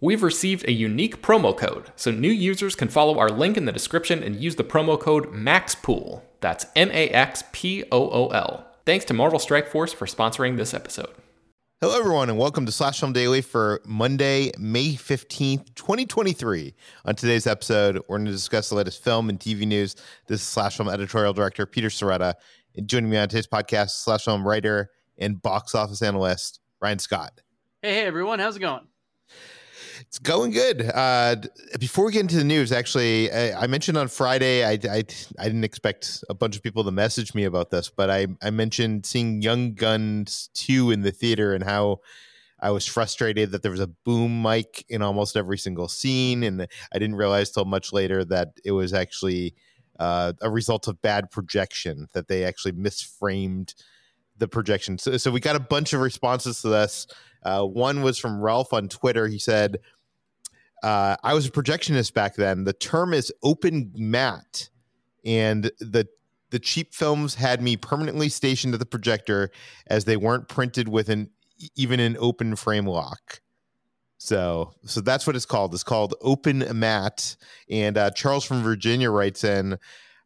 We've received a unique promo code, so new users can follow our link in the description and use the promo code MAXPOOL. That's M A X P O O L. Thanks to Marvel Strike Force for sponsoring this episode. Hello, everyone, and welcome to Slash Film Daily for Monday, May 15th, 2023. On today's episode, we're going to discuss the latest film and TV news. This is Slash Film editorial director Peter Sciretta. And joining me on today's podcast, Slash Film writer and box office analyst Ryan Scott. Hey, hey, everyone. How's it going? It's going good. Uh, before we get into the news, actually, I, I mentioned on Friday, I, I, I, didn't expect a bunch of people to message me about this, but I, I mentioned seeing Young Guns 2 in the theater and how I was frustrated that there was a boom mic in almost every single scene. And I didn't realize till much later that it was actually uh, a result of bad projection, that they actually misframed the projection. So, so we got a bunch of responses to this. Uh, one was from Ralph on Twitter. He said, uh, I was a projectionist back then. The term is open matte, and the the cheap films had me permanently stationed at the projector as they weren't printed with an even an open frame lock. So, so that's what it's called. It's called open matte. And uh, Charles from Virginia writes in.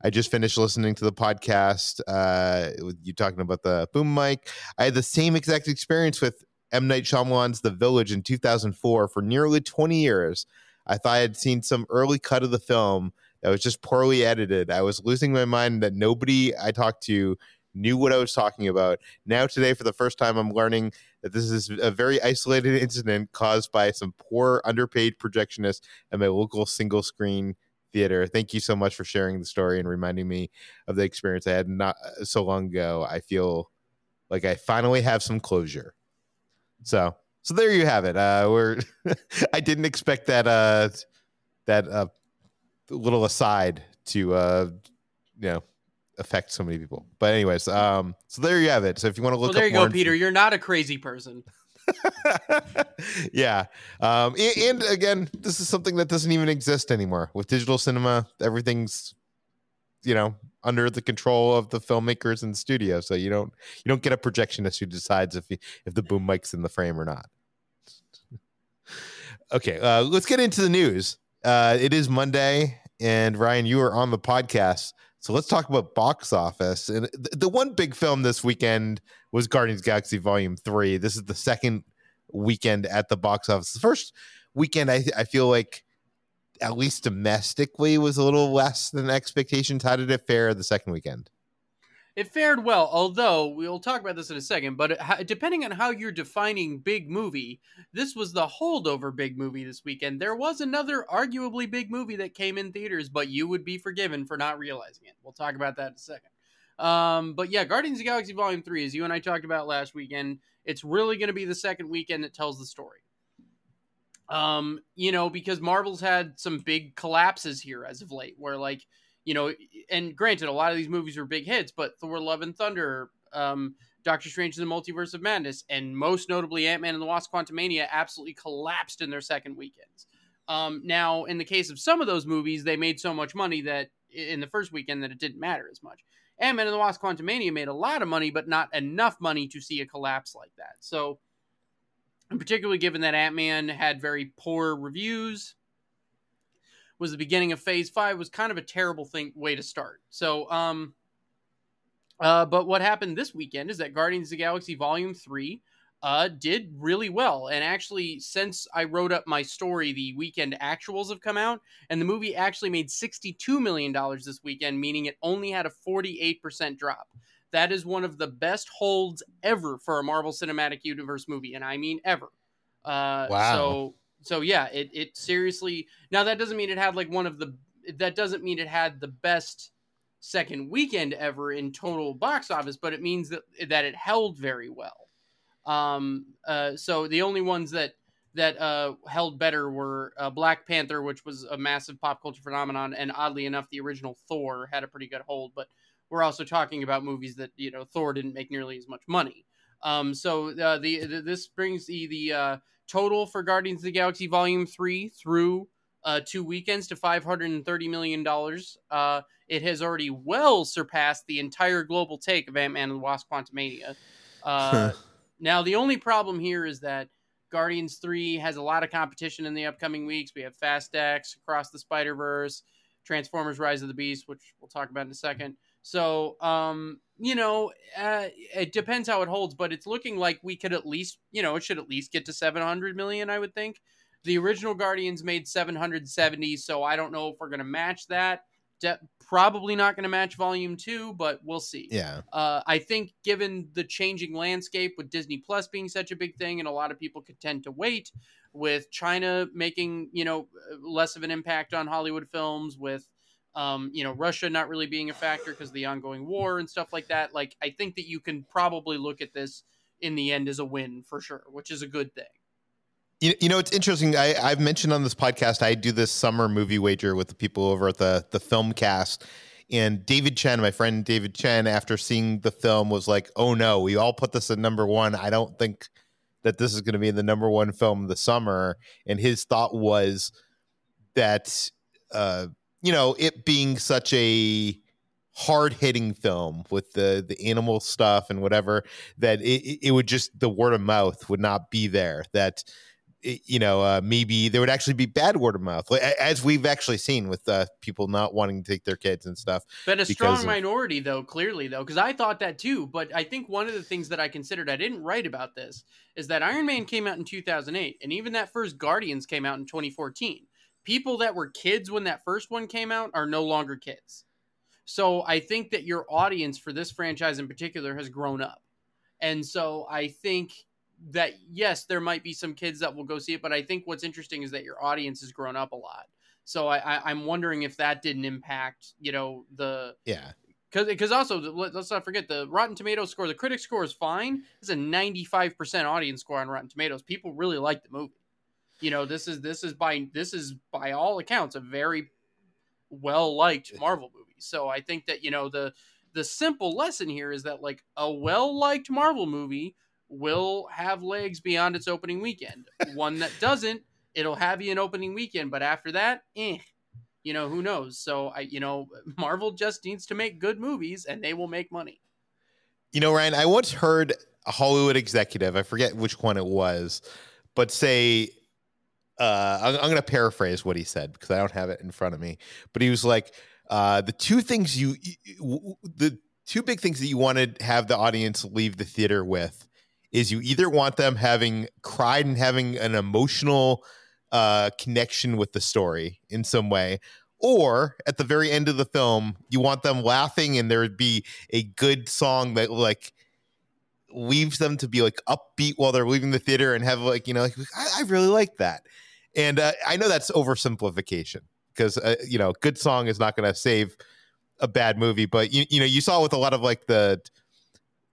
I just finished listening to the podcast. Uh, you talking about the boom mic. I had the same exact experience with M. Night Shyamalan's The Village in 2004 for nearly 20 years. I thought I had seen some early cut of the film that was just poorly edited. I was losing my mind that nobody I talked to knew what I was talking about. Now, today, for the first time, I'm learning that this is a very isolated incident caused by some poor, underpaid projectionist at my local single screen theater. Thank you so much for sharing the story and reminding me of the experience I had not uh, so long ago. I feel like I finally have some closure. So so there you have it. Uh, we're I didn't expect that uh, that uh, little aside to uh, you know affect so many people. But anyways, um, so there you have it. So if you want to look, well, there you go, Peter. You're not a crazy person. yeah, um, and, and again, this is something that doesn't even exist anymore. With digital cinema. Everything's you know under the control of the filmmakers and the studio. So you don't you don't get a projectionist who decides if if the boom mic's in the frame or not. Okay uh, let's get into the news. Uh, it is monday and ryan you are on the podcast so let's talk about box office and th- the one big film this weekend was guardians galaxy volume 3 this is the second weekend at the box office the first weekend i, I feel like at least domestically was a little less than expectations. How did it fare the second weekend? It fared well, although we'll talk about this in a second. But depending on how you're defining big movie, this was the holdover big movie this weekend. There was another arguably big movie that came in theaters, but you would be forgiven for not realizing it. We'll talk about that in a second. Um, but yeah, Guardians of the Galaxy Volume 3, as you and I talked about last weekend, it's really going to be the second weekend that tells the story. Um, you know, because Marvel's had some big collapses here as of late, where like, you know, and granted, a lot of these movies were big hits, but Thor: Love and Thunder, um, Doctor Strange and the Multiverse of Madness, and most notably Ant Man and the Wasp: Quantumania absolutely collapsed in their second weekends. Um, now, in the case of some of those movies, they made so much money that in the first weekend that it didn't matter as much. Ant Man and the Wasp: Quantumania made a lot of money, but not enough money to see a collapse like that. So and particularly given that Ant Man had very poor reviews, was the beginning of Phase Five was kind of a terrible thing way to start. So, um, uh, but what happened this weekend is that Guardians of the Galaxy Volume Three uh, did really well. And actually, since I wrote up my story, the weekend actuals have come out, and the movie actually made $62 million this weekend, meaning it only had a 48% drop. That is one of the best holds ever for a Marvel Cinematic Universe movie, and I mean ever. Uh, Wow. So, so yeah, it, it seriously. Now, that doesn't mean it had like one of the. That doesn't mean it had the best second weekend ever in total box office, but it means that that it held very well. Um, uh, so the only ones that that uh, held better were uh, Black Panther, which was a massive pop culture phenomenon, and oddly enough, the original Thor had a pretty good hold. But we're also talking about movies that you know Thor didn't make nearly as much money. Um, so uh, the, the this brings the the uh, total for Guardians of the Galaxy Volume Three through uh, two weekends to five hundred and thirty million dollars. Uh, it has already well surpassed the entire global take of Ant Man and the Wasp: Quantumania. Uh, now, the only problem here is that Guardians 3 has a lot of competition in the upcoming weeks. We have Fast X, Across the Spider Verse, Transformers Rise of the Beast, which we'll talk about in a second. So, um, you know, uh, it depends how it holds, but it's looking like we could at least, you know, it should at least get to 700 million, I would think. The original Guardians made 770, so I don't know if we're going to match that. De- probably not going to match Volume 2, but we'll see. Yeah. Uh, I think given the changing landscape with Disney Plus being such a big thing, and a lot of people could tend to wait, with China making you know less of an impact on Hollywood films, with um, you know Russia not really being a factor because of the ongoing war and stuff like that. Like I think that you can probably look at this in the end as a win for sure, which is a good thing. You, you know, it's interesting. I, I've mentioned on this podcast, I do this summer movie wager with the people over at the the film cast. And David Chen, my friend David Chen, after seeing the film, was like, "Oh no, we all put this at number one. I don't think that this is going to be the number one film of the summer." And his thought was that, uh, you know, it being such a hard hitting film with the the animal stuff and whatever, that it, it would just the word of mouth would not be there. That it- you know, uh, maybe there would actually be bad word of mouth, like, as we've actually seen with uh, people not wanting to take their kids and stuff. But a strong of- minority, though, clearly, though, because I thought that too. But I think one of the things that I considered, I didn't write about this, is that Iron Man came out in 2008, and even that first Guardians came out in 2014. People that were kids when that first one came out are no longer kids. So I think that your audience for this franchise in particular has grown up. And so I think that, yes, there might be some kids that will go see it, but I think what's interesting is that your audience has grown up a lot. So I, I, I'm wondering if that didn't impact, you know, the Yeah, because because also let- let's not forget the Rotten Tomatoes score. The critic score is fine. It's a 95 percent audience score on Rotten Tomatoes. People really like the movie. You know, this is this is by this is by all accounts a very well liked Marvel movie. So I think that you know the the simple lesson here is that like a well liked Marvel movie will have legs beyond its opening weekend. One that doesn't, it'll have you an opening weekend, but after that, eh you know who knows so i you know marvel just needs to make good movies and they will make money you know, Ryan, I once heard a Hollywood executive, I forget which one it was, but say, uh, I'm, I'm going to paraphrase what he said because I don't have it in front of me. But he was like, uh, the two things you, the two big things that you want to have the audience leave the theater with is you either want them having cried and having an emotional uh, connection with the story in some way, or at the very end of the film, you want them laughing and there would be a good song that like leaves them to be like upbeat while they're leaving the theater and have like you know like I, I really like that. And uh, I know that's oversimplification because uh, you know good song is not going to save a bad movie, but you you know you saw with a lot of like the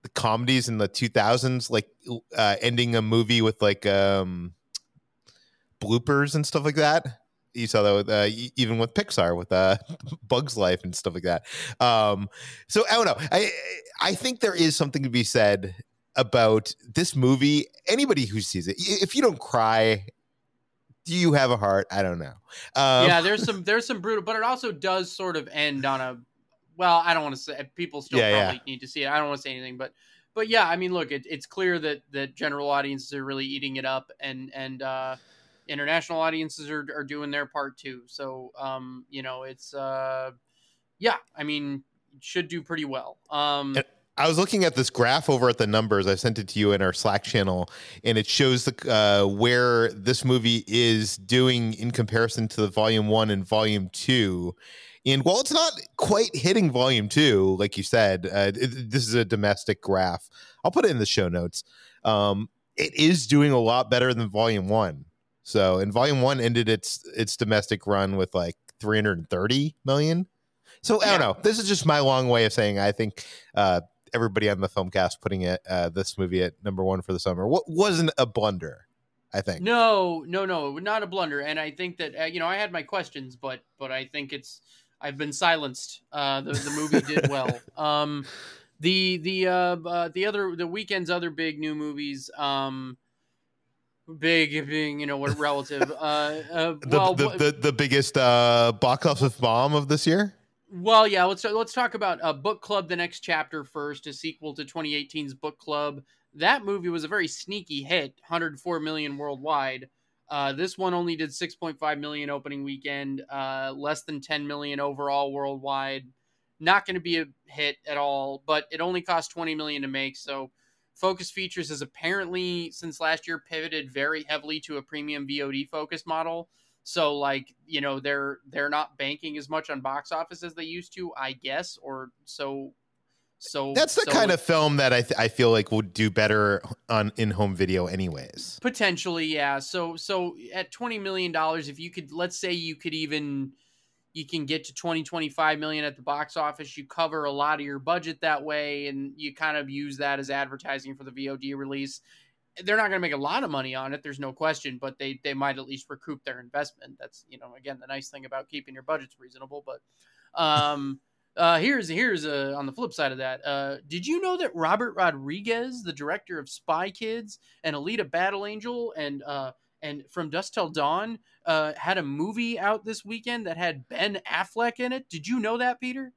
the comedies in the 2000s like uh, ending a movie with like um bloopers and stuff like that. You saw that with, uh, even with pixar with uh bugs life and stuff like that. Um so i don't know. I i think there is something to be said about this movie. Anybody who sees it if you don't cry do you have a heart? I don't know. Um, yeah there's some there's some brutal but it also does sort of end on a well i don't want to say people still Yeah, yeah. probably need to see it. I don't want to say anything but but yeah i mean look it, it's clear that that general audiences are really eating it up and and uh international audiences are, are doing their part too. So um you know it's uh yeah i mean should do pretty well. Um And- I was looking at this graph over at the numbers. I sent it to you in our Slack channel, and it shows the uh, where this movie is doing in comparison to the Volume One and Volume Two. And while it's not quite hitting Volume Two, like you said, uh, it, this is a domestic graph. I'll put it in the show notes. Um, it is doing a lot better than Volume One. So, and Volume One ended its its domestic run with like 330 million. So I don't know. This is just my long way of saying I think uh, everybody on the film cast putting it uh, this movie at number one for the summer what wasn't a blunder. I think no, no, no, not a blunder. And I think that uh, you know I had my questions, but but I think it's I've been silenced. Uh, the the movie did well. Um, the the uh, uh, the other the weekend's other big new movies. Um, big being you know what relative. Uh, uh, well, the, the, the, the biggest uh, box office bomb of this year. Well, yeah, let's let's talk about uh, Book Club: The Next Chapter first, a sequel to 2018's Book Club. That movie was a very sneaky hit, 104 million worldwide. Uh, this one only did 6.5 million opening weekend, uh, less than 10 million overall worldwide. Not going to be a hit at all, but it only cost 20 million to make. So, Focus Features has apparently since last year pivoted very heavily to a premium VOD focus model. So like, you know, they're they're not banking as much on box office as they used to, I guess, or so so that's the so kind of film that I th- I feel like would do better on in home video, anyways. Potentially, yeah. So so at twenty million dollars, if you could, let's say you could even you can get to 20 25 million at the box office you cover a lot of your budget that way and you kind of use that as advertising for the vod release they're not going to make a lot of money on it. There's no question, but they they might at least recoup their investment. That's you know again the nice thing about keeping your budgets reasonable. But um, uh, here's here's uh, on the flip side of that. Uh, did you know that Robert Rodriguez, the director of Spy Kids and Alita Battle Angel and uh, and From Dusk Till Dawn, uh, had a movie out this weekend that had Ben Affleck in it? Did you know that, Peter?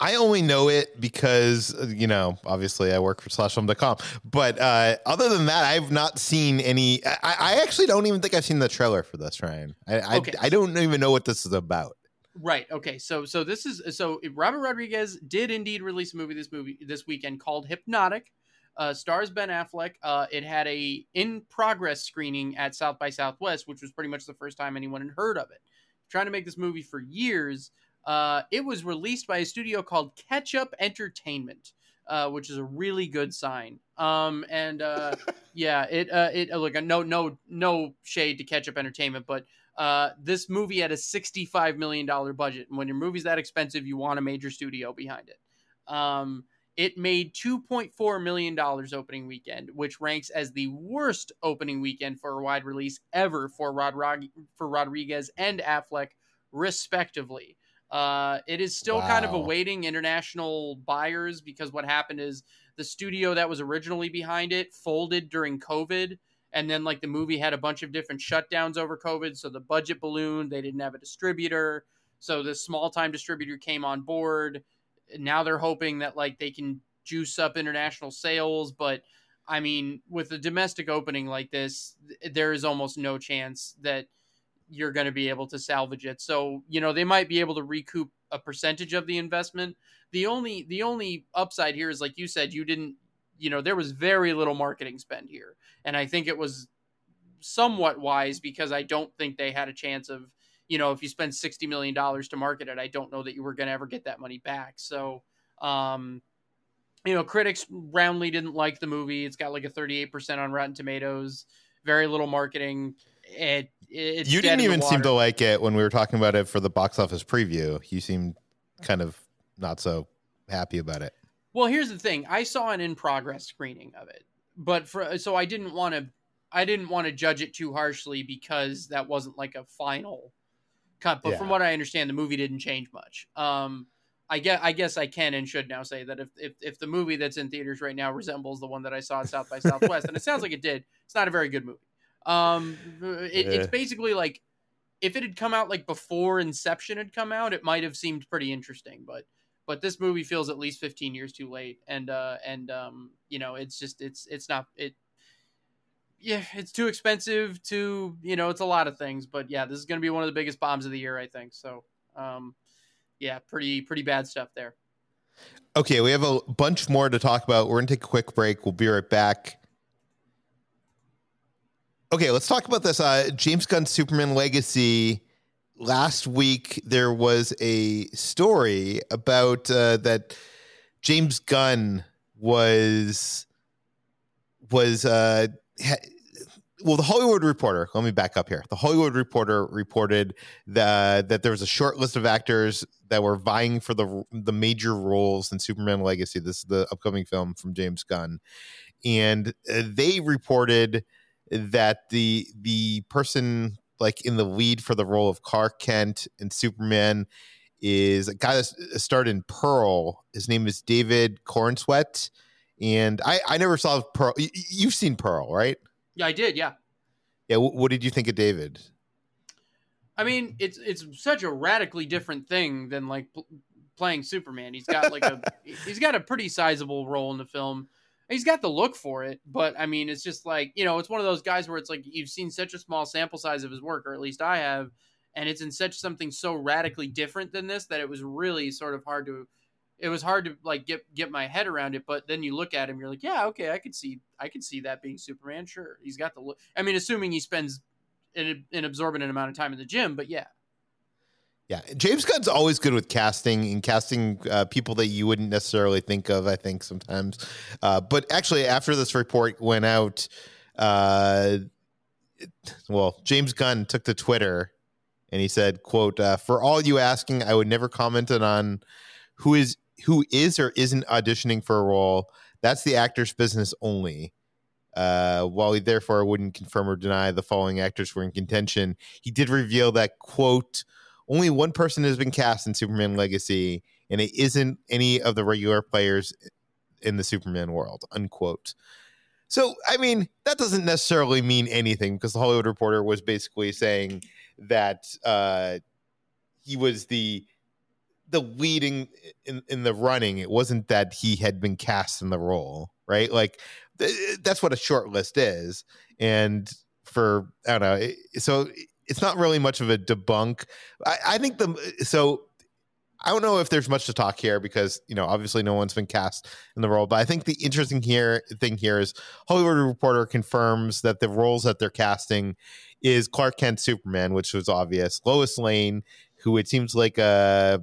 I only know it because uh, you know, obviously I work for slashfilm.com. But uh, other than that, I've not seen any. I, I, actually don't even think I've seen the trailer for this, Ryan. I, okay. I, I don't even know what this is about. Right. Okay. So so this is so Robert Rodriguez did indeed release a movie this movie this weekend called Hypnotic. Uh, stars Ben Affleck. Uh, it had a in progress screening at South by Southwest, which was pretty much the first time anyone had heard of it. Trying to make this movie for years. Uh, it was released by a studio called Ketchup Entertainment, uh, which is a really good sign. Um, and uh, yeah, it uh, it uh, look no no no shade to Ketchup Entertainment, but uh, this movie had a sixty-five million dollar budget, and when your movie's that expensive, you want a major studio behind it. Um, it made $2.4 million opening weekend, which ranks as the worst opening weekend for a wide release ever for, Rod- for Rodriguez and Affleck, respectively. Uh, it is still wow. kind of awaiting international buyers because what happened is the studio that was originally behind it folded during COVID. And then, like, the movie had a bunch of different shutdowns over COVID. So the budget ballooned. They didn't have a distributor. So this small time distributor came on board. Now they're hoping that, like, they can juice up international sales. But I mean, with a domestic opening like this, there is almost no chance that you're going to be able to salvage it. So, you know, they might be able to recoup a percentage of the investment. The only the only upside here is like you said you didn't you know, there was very little marketing spend here. And I think it was somewhat wise because I don't think they had a chance of, you know, if you spend 60 million dollars to market it, I don't know that you were going to ever get that money back. So, um you know, critics roundly didn't like the movie. It's got like a 38% on Rotten Tomatoes. Very little marketing it, you didn't even seem to like it when we were talking about it for the box office preview. You seemed kind of not so happy about it. Well, here's the thing: I saw an in progress screening of it, but for so I didn't want to, I didn't want to judge it too harshly because that wasn't like a final cut. But yeah. from what I understand, the movie didn't change much. Um, I guess I guess I can and should now say that if, if if the movie that's in theaters right now resembles the one that I saw at South by Southwest, and it sounds like it did, it's not a very good movie. Um, it, yeah. it's basically like if it had come out like before Inception had come out, it might have seemed pretty interesting. But but this movie feels at least 15 years too late, and uh, and um, you know, it's just it's it's not it. Yeah, it's too expensive. To you know, it's a lot of things. But yeah, this is going to be one of the biggest bombs of the year, I think. So, um, yeah, pretty pretty bad stuff there. Okay, we have a bunch more to talk about. We're going to take a quick break. We'll be right back. Okay, let's talk about this. Uh, James Gunn Superman Legacy. Last week, there was a story about uh, that James Gunn was was uh, ha- well, the Hollywood Reporter. Let me back up here. The Hollywood Reporter reported that that there was a short list of actors that were vying for the the major roles in Superman Legacy. This is the upcoming film from James Gunn, and uh, they reported that the the person like in the lead for the role of Clark Kent and Superman is a guy that uh, starred in Pearl. His name is David Corenswet, and I I never saw Pearl. You've seen Pearl, right? Yeah, I did. Yeah. Yeah. What did you think of David? I mean, it's it's such a radically different thing than like pl- playing Superman. He's got like a he's got a pretty sizable role in the film. He's got the look for it, but I mean, it's just like you know, it's one of those guys where it's like you've seen such a small sample size of his work, or at least I have, and it's in such something so radically different than this that it was really sort of hard to it was hard to like get get my head around it but then you look at him you're like yeah okay i could see i could see that being superman. Sure he's got the look i mean assuming he spends an, an absorbent amount of time in the gym but yeah yeah james gunn's always good with casting and casting uh, people that you wouldn't necessarily think of i think sometimes uh, but actually after this report went out uh, well james gunn took to twitter and he said quote uh, for all you asking i would never comment on who is who is or isn't auditioning for a role, that's the actor's business only. Uh, while he therefore wouldn't confirm or deny the following actors were in contention, he did reveal that quote only one person has been cast in Superman Legacy, and it isn't any of the regular players in the Superman world. Unquote. So, I mean, that doesn't necessarily mean anything because the Hollywood Reporter was basically saying that uh, he was the the leading in in the running. It wasn't that he had been cast in the role, right? Like th- that's what a short list is. And for I don't know, so it's not really much of a debunk. I, I think the so I don't know if there's much to talk here because you know obviously no one's been cast in the role, but I think the interesting here thing here is Hollywood Reporter confirms that the roles that they're casting is Clark Kent Superman, which was obvious. Lois Lane who it seems like uh,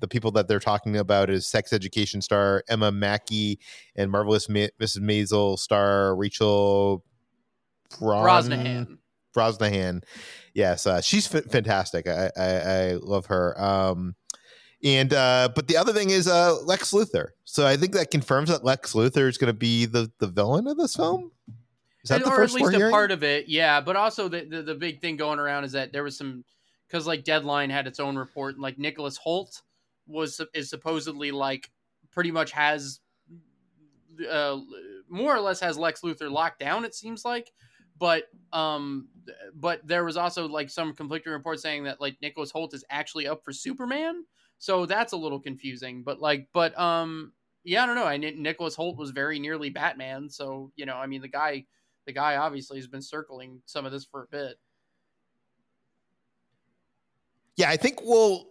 the people that they're talking about is sex education star Emma Mackey and marvelous Ma- Mrs. Maisel star Rachel Bron- Brosnahan. Brosnahan, yes, uh, she's f- fantastic. I, I, I love her. Um, and uh, but the other thing is uh, Lex Luthor. So I think that confirms that Lex Luthor is going to be the the villain of this film. Is that and, the or first at least a hearing? part of it? Yeah, but also the, the the big thing going around is that there was some because like Deadline had its own report, and like Nicholas Hoult was is supposedly like pretty much has uh, more or less has Lex Luthor locked down. It seems like, but um, but there was also like some conflicting reports saying that like Nicholas Hoult is actually up for Superman. So that's a little confusing. But like, but um, yeah, I don't know. I Nicholas Hoult was very nearly Batman, so you know, I mean, the guy, the guy obviously has been circling some of this for a bit. Yeah, I think we'll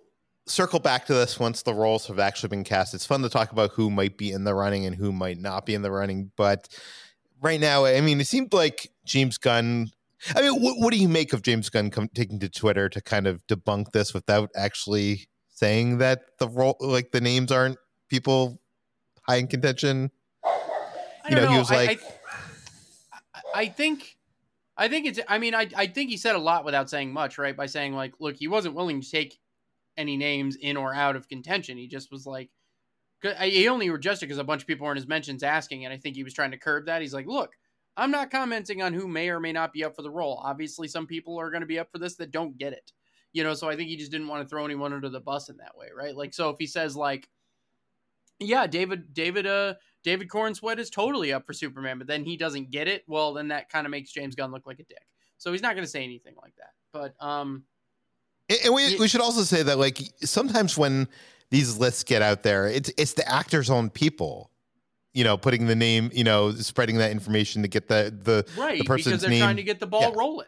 circle back to this once the roles have actually been cast. It's fun to talk about who might be in the running and who might not be in the running, but right now, I mean, it seemed like James Gunn. I mean, what, what do you make of James Gunn come, taking to Twitter to kind of debunk this without actually saying that the role, like the names aren't people high in contention? you know, know, he was like, I, I, I think I think it's. I mean, I I think he said a lot without saying much, right? By saying like, look, he wasn't willing to take any names in or out of contention. He just was like, he only adjusted because a bunch of people were in his mentions asking, and I think he was trying to curb that. He's like, look, I'm not commenting on who may or may not be up for the role. Obviously, some people are going to be up for this that don't get it, you know. So I think he just didn't want to throw anyone under the bus in that way, right? Like, so if he says like, yeah, David, David, uh, David Corenswet is totally up for Superman, but then he doesn't get it. Well, then that kind of makes James Gunn look like a dick. So he's not going to say anything like that. But um, and we we should also say that like sometimes when these lists get out there, it's it's the actor's own people you know, putting the name, you know, spreading that information to get the the, right, the person's because they're name. trying to get the ball yeah. rolling.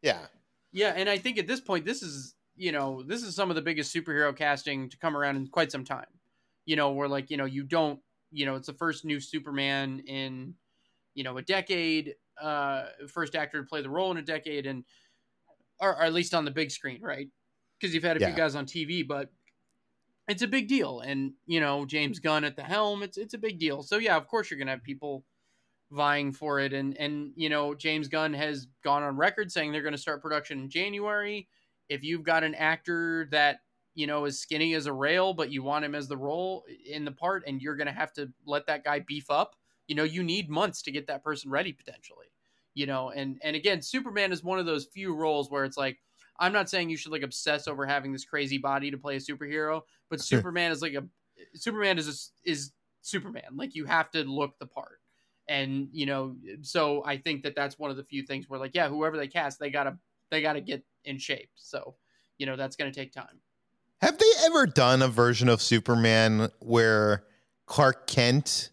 Yeah, yeah, and I think at this point, this is you know, this is some of the biggest superhero casting to come around in quite some time you know, where like, you know, you don't, you know, it's the first new Superman in, you know, a decade, uh, first actor to play the role in a decade, and or, or at least on the big screen, right? Because you've had a Yeah. few guys on TV, but it's a big deal, and you know, James hmm. Gunn at the helm, it's it's a big deal. So yeah, of course you're gonna have people vying for it, and and you know, James Gunn has gone on record saying they're gonna start production in January. If you've got an actor that you know is skinny as a rail, but you want him as the role in the part, and you're gonna have to let that guy beef up. You know, you need months to get that person ready potentially. You know, and and again, Superman is one of those few roles where it's like, I'm not saying you should like obsess over having this crazy body to play a superhero, but Superman is like a Superman is a, is Superman. Like you have to look the part, and you know, so I think that that's one of the few things where like, yeah, whoever they cast, they gotta they gotta get in shape. So, you know, that's gonna take time. Have they ever done a version of Superman where Clark Kent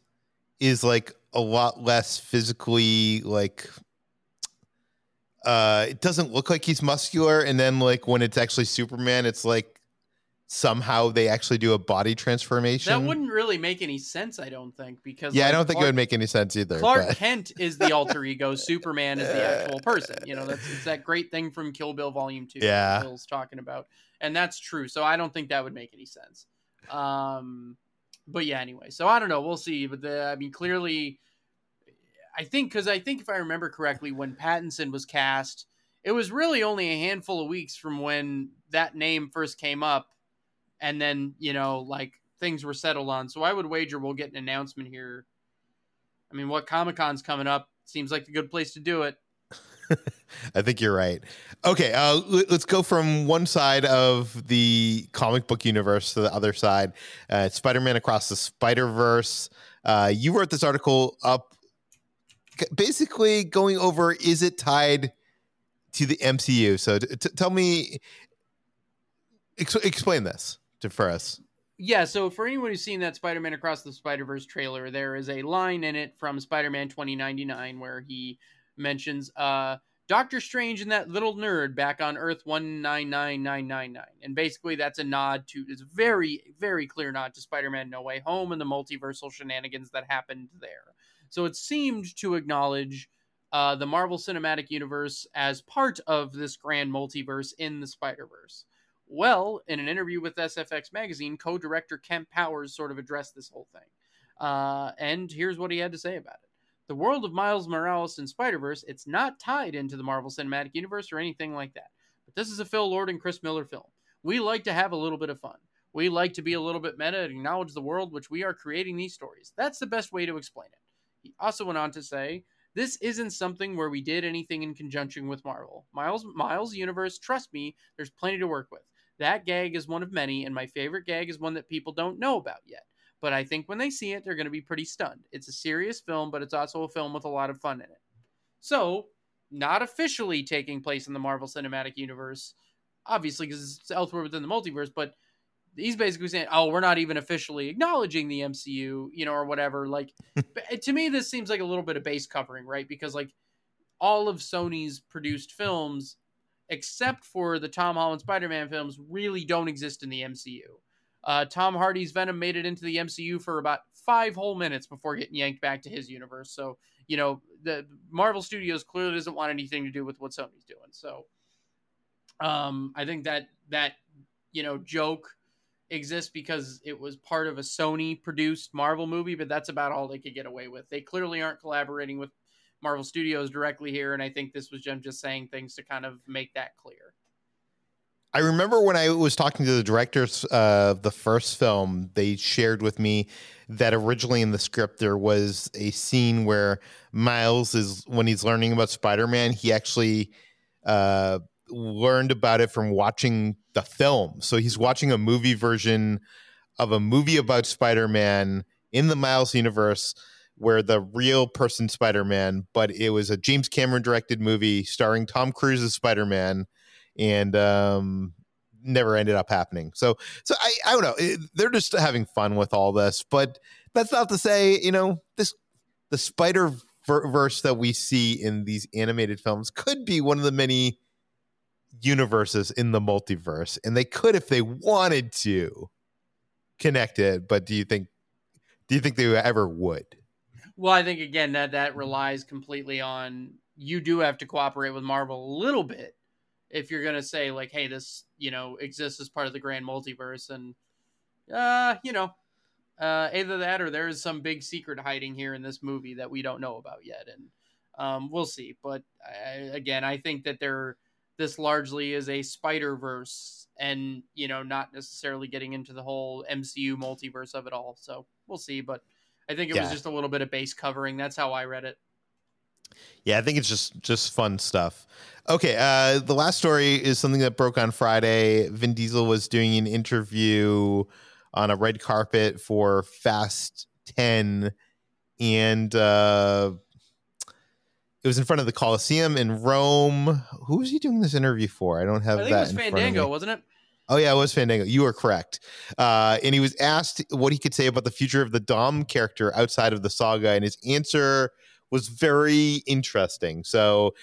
is like a lot less physically like uh it doesn't look like he's muscular and then like when it's actually Superman it's like somehow they actually do a body transformation. That wouldn't really make any sense, I don't think, because yeah, I don't think it would make any sense either. Clark but- Kent is the alter ego. Superman is the actual person. You know, that's it's that great thing from Kill Bill Volume Two. that Yeah. Bill's talking about, and that's true. So I don't think that would make any sense. Um, but yeah, anyway. So I don't know. We'll see. But the, I mean, clearly, I think because I think if I remember correctly, when Pattinson was cast, it was really only a handful of weeks from when that name first came up, and then you know, like things were settled on. So I would wager we'll get an announcement here I mean, what Comic Con's coming up seems like a good place to do it. I think you're right. Okay, uh, let's go from one side of the comic book universe to the other side. Uh, Spider-Man Across the Spider-Verse. Uh, you wrote this article up, basically going over: is it tied to the MCU? So, t- t- tell me, ex- explain this to for us. Yeah, so for anyone who's seen that Spider Man Across the Spider Verse trailer, there is a line in it from Spider Man 2099 where he mentions uh, Doctor Strange and that little nerd back on Earth 199999. And basically, that's a nod to, it's a very, very clear nod to Spider Man No Way Home and the multiversal shenanigans that happened there. So it seemed to acknowledge uh, the Marvel Cinematic Universe as part of this grand multiverse in the Spider Verse. Well, in an interview with SFX Magazine, co director Kemp Powers sort of addressed this whole thing. Uh, and here's what he had to say about it. The world of Miles Morales in Spider Verse, it's not tied into the Marvel Cinematic Universe or anything like that. But this is a Phil Lord and Chris Miller film. We like to have a little bit of fun. We like to be a little bit meta and acknowledge the world which we are creating these stories. That's the best way to explain it. He also went on to say, this isn't something where we did anything in conjunction with Marvel. Miles Miles universe, trust me, there's plenty to work with. That gag is one of many, and my favorite gag is one that people don't know about yet. But I think when they see it, they're going to be pretty stunned. It's a serious film, but it's also a film with a lot of fun in it. So, not officially taking place in the Marvel Cinematic Universe, obviously, because it's elsewhere within the multiverse, but he's basically saying, oh, we're not even officially acknowledging the MCU, you know, or whatever. Like, to me, this seems like a little bit of base covering, right? Because, like, all of Sony's produced films except for the Tom Holland Spider Man films, really don't exist in the MCU. Uh, Tom Hardy's Venom made it into the MCU for about five whole minutes before getting yanked back to his universe. So, you know, the Marvel Studios clearly doesn't want anything to do with what Sony's doing. So, um, I think that that you know joke exists because it was part of a Sony produced Marvel movie, but that's about all they could get away with. They clearly aren't collaborating with Marvel Studios directly here, and I think this was Jim just saying things to kind of make that clear. I remember when I was talking to the directors of the first film, they shared with me that originally in the script there was a scene where Miles is when he's learning about Spider-Man, he actually uh, learned about it from watching the film. So he's watching a movie version of a movie about Spider-Man in the Miles universe where the real person Spider-Man, but it was a James Cameron directed movie starring Tom Cruise as Spider-Man and um never ended up happening. So so I I don't know. They're just having fun with all this, but that's not to say, you know, this the Spider verse that we see in these animated films could be one of the many universes in the multiverse and they could if they wanted to. connect it, but do you think do you think they ever would? Well, I think again that that relies completely on you do have to cooperate with Marvel a little bit if you're gonna say like, hey, this you know exists as part of the grand multiverse, and uh, you know, uh, either that or there is some big secret hiding here in this movie that we don't know about yet, and um, we'll see. But I, again, I think that there this largely is a Spider Verse, and you know, not necessarily getting into the whole MCU multiverse of it all. So we'll see. But I think it Yeah. was just a little bit of base covering. That's how I read it. Yeah, I think it's just just fun stuff. Okay, uh, the last story is something that broke on Friday. Vin Diesel was doing an interview on a red carpet for Fast Ten, and uh, it was in front of the Coliseum in Rome. Who was he doing this interview for? I don't have I think that. it was in Fandango, wasn't it? Oh yeah, it was Fandango. You are correct. Uh, and he was asked what he could say about the future of the Dom character outside of the saga, and his answer was very interesting. So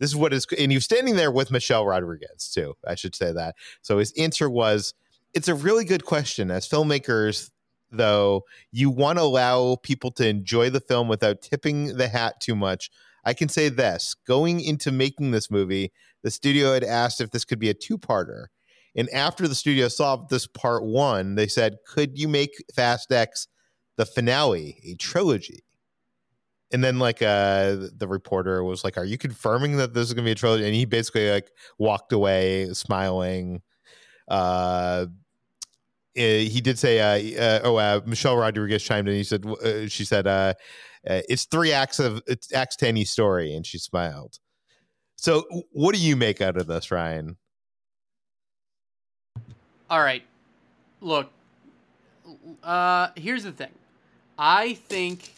this is what is, and he was standing there with Michelle Rodriguez too. I should say that. So his answer was, "It's a really good question. As filmmakers, though, you want to allow people to enjoy the film without tipping the hat too much." I can say this: going into making this movie, the studio had asked if this could be a two-parter. And after the studio saw this part one, they said, "Could you make Fast X the finale, a trilogy?" And then, like, uh, the reporter was like, "Are you confirming that this is going to be a trilogy?" And he basically like walked away, smiling. Uh, eh, he did say, uh, uh, "Oh, uh, Michelle Rodriguez chimed in. He said, uh, she said, uh, uh, it's three acts of it's acts to any story," and she smiled. So, what do you make out of this, Ryan? All right. Look, uh, here's the thing. I think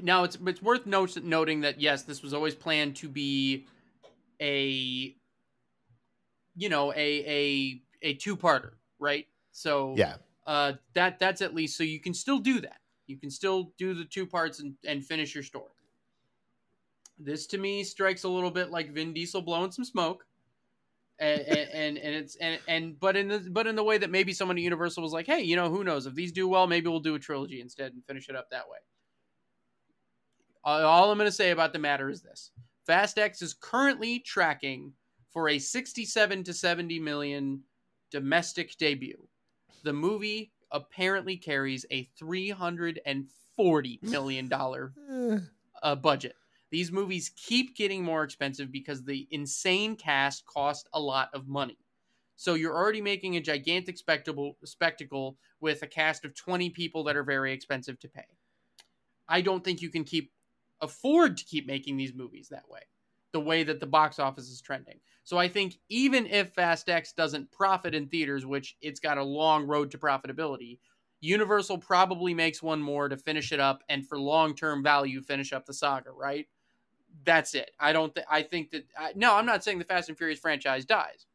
now it's it's worth note, noting that yes, this was always planned to be a you know a a a two parter, right? So Yeah. uh, that that's at least so you can still do that. You can still do the two parts and, and finish your story. This to me strikes a little bit like Vin Diesel blowing some smoke. And, and and it's and and but in the but in the way that maybe someone at Universal was like, hey, you know, who knows if these do well, maybe we'll do a trilogy instead and finish it up that way. All I'm going to say about the matter is this: Fast X is currently tracking for a 67 to 70 million domestic debut. The movie apparently carries a 340 million dollar Eh. uh, budget. These movies keep getting more expensive because the insane cast cost a lot of money. So you're already making a gigantic spectacle with a cast of 20 people that are very expensive to pay. I don't think you can keep afford to keep making these movies that way. The way that the box office is trending. So I think even if Fast X doesn't profit in theaters, which it's got a long road to profitability, Universal probably makes one more to finish it up and for long-term value finish up the saga, right? That's it. I don't think I think that I, no, I'm not saying the Fast and Furious franchise dies.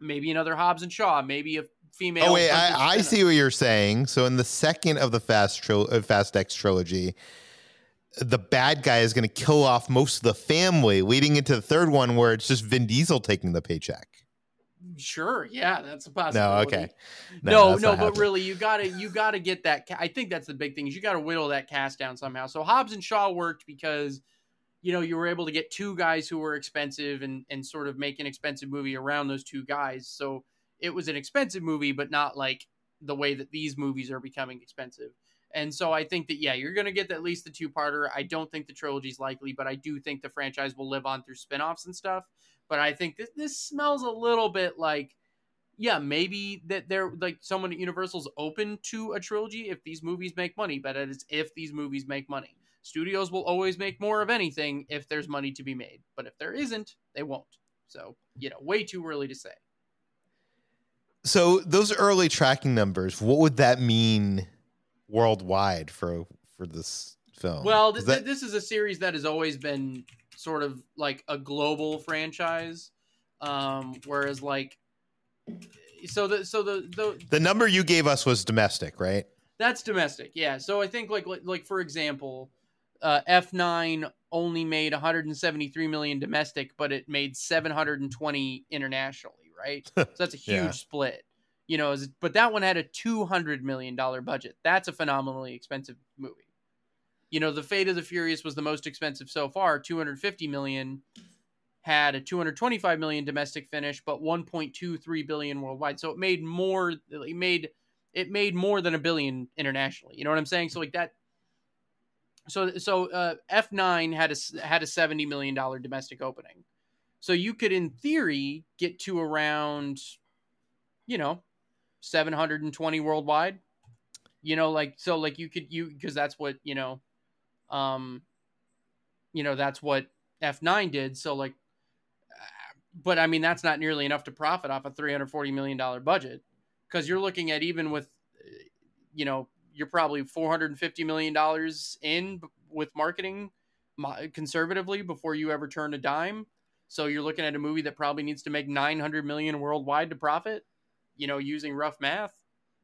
Maybe another Hobbs and Shaw, maybe a female Oh wait, I, I see what you're saying. So in the second of the Fast tril- uh, Fast X trilogy, the bad guy is going to kill off most of the family, leading into the third one where it's just Vin Diesel taking the paycheck. Sure, yeah, that's a possibility. No, okay. No, that's no, but happening. really, you gotta you gotta get that. Ca- I think that's the big thing is you gotta whittle that cast down somehow. So Hobbs and Shaw worked because you know you were able to get two guys who were expensive and and sort of make an expensive movie around those two guys. So it was an expensive movie, but not like the way that these movies are becoming expensive. And so I think that yeah, you're gonna get at least the two parter. I don't think the trilogy is likely, but I do think the franchise will live on through spin-offs and stuff. But I think this this smells a little bit like yeah, maybe that they're like someone at Universal's open to a trilogy if these movies make money, but it's if these movies make money. Studios will always make more of anything if there's money to be made, but if there isn't, they won't. So, you know, way too early to say. So those early tracking numbers, what would that mean worldwide for for this film? Well, Is that- this is a series that has always been sort of like a global franchise, um, whereas like, so the so the the the number you gave us was domestic, right? That's domestic, yeah. So I think like like, like for example, uh, F9 only made 173 million domestic, but it made 720 internationally, right? so that's a huge Yeah. split. You know, but that one had a two hundred million dollar budget. That's a phenomenally expensive movie. You know, the Fate of the Furious was the most expensive so far, two hundred fifty million. Had a 225 million domestic finish, but 1.23 billion worldwide. So it made more. It made it made more than a billion internationally. You know what I'm saying? So like that so so uh, F9 had a had a 70 million dollar domestic opening. So you could in theory get to around you know 720 worldwide. You know like so like you could you because that's what, you know um you know that's what F9 did so like but I mean that's not nearly enough to profit off a 340 million dollar budget cuz you're looking at even with you know you're probably 450 million dollars in with marketing conservatively before you ever turn a dime. So you're looking at a movie that probably needs to make 900 million worldwide to profit, you know, using rough math.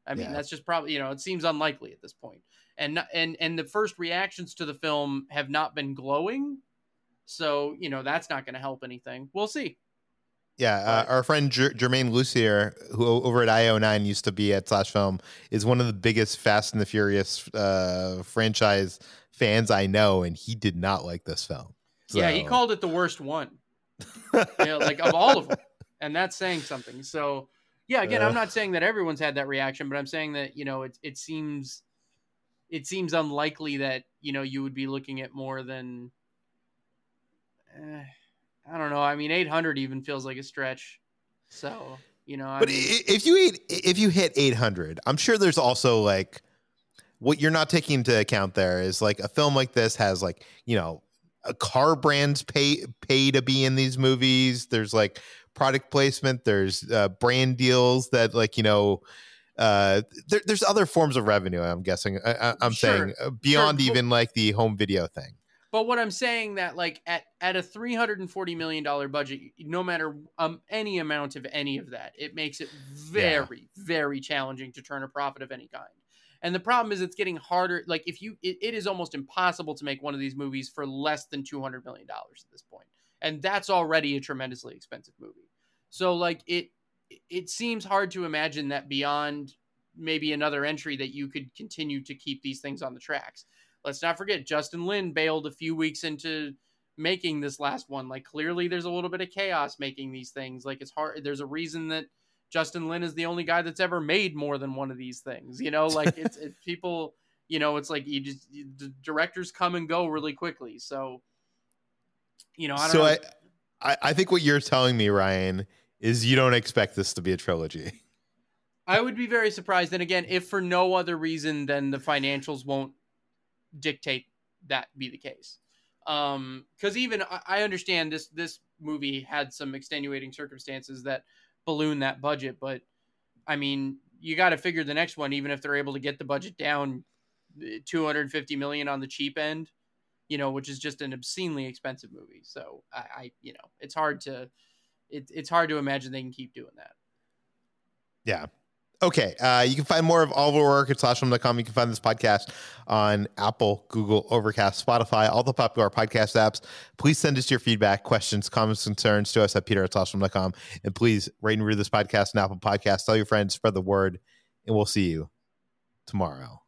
I mean, yeah. that's just probably, you know, it seems unlikely at this point. And and and the first reactions to the film have not been glowing. So, you know, that's not going to help anything. We'll see. Yeah, uh, our friend Ger- Germain Lussier, who over at IO9 used to be at Slash Film, is one of the biggest Fast and the Furious uh, franchise fans I know, and he did not like this film. So. Yeah, he called it the worst one. know, like of all of them, and that's saying something. So, yeah, again, uh, I'm not saying that everyone's had that reaction, but I'm saying that you know it it seems it seems unlikely that you know you would be looking at more than. Eh, I don't know. I mean, 800 even feels like a stretch. So, you know, I but mean, if you eat, if you hit 800, I'm sure there's also like what you're not taking into account there is like a film like this has like, you know, a car brands pay pay to be in these movies. There's like product placement, there's uh, brand deals that like, you know, uh there, there's other forms of revenue i'm guessing I, am sure. saying uh, beyond sure. even like the home video thing but what I'm saying that like at at a 340 million dollar budget, no matter um any amount of any of that, it makes it very yeah. very challenging to turn a profit of any kind. And the problem is it's getting harder. Like if you, it, it is almost impossible to make one of these movies for less than 200 million dollars at this point, and that's already a tremendously expensive movie. So like it, it seems hard to imagine that beyond maybe another entry that you could continue to keep these things on the tracks let's not forget Justin Lin bailed a few weeks into making this last one. Like clearly there's a little bit of chaos making these things. Like it's hard there's a reason that Justin Lin is the only guy that's ever made more than one of these things. You know, like it's it, people, you know, it's like you just directors come and go really quickly. So you know, I so know. I I think what you're telling me, Ryan, is you don't expect this to be a trilogy. I would be very surprised. And again, if for no other reason than the financials won't dictate that be the case. Um, because even I, I understand this this movie had some extenuating circumstances that balloon that budget, but I mean, you got to figure the next one, even if they're able to get the budget down eh, 250 million on the cheap end, you know, which is just an obscenely expensive movie. So I, I you know, it's hard to, it, it's hard to imagine they can keep doing that. Yeah. Okay. Uh, you can find more of all of our work at slashfilm.com. You can find this podcast on Apple, Google, Overcast, Spotify, all the popular podcast apps. Please send us your feedback, questions, comments, concerns to us at peter at slashfilm.com. And please rate and review this podcast on Apple Podcasts. Tell your friends, spread the word, and we'll see you tomorrow.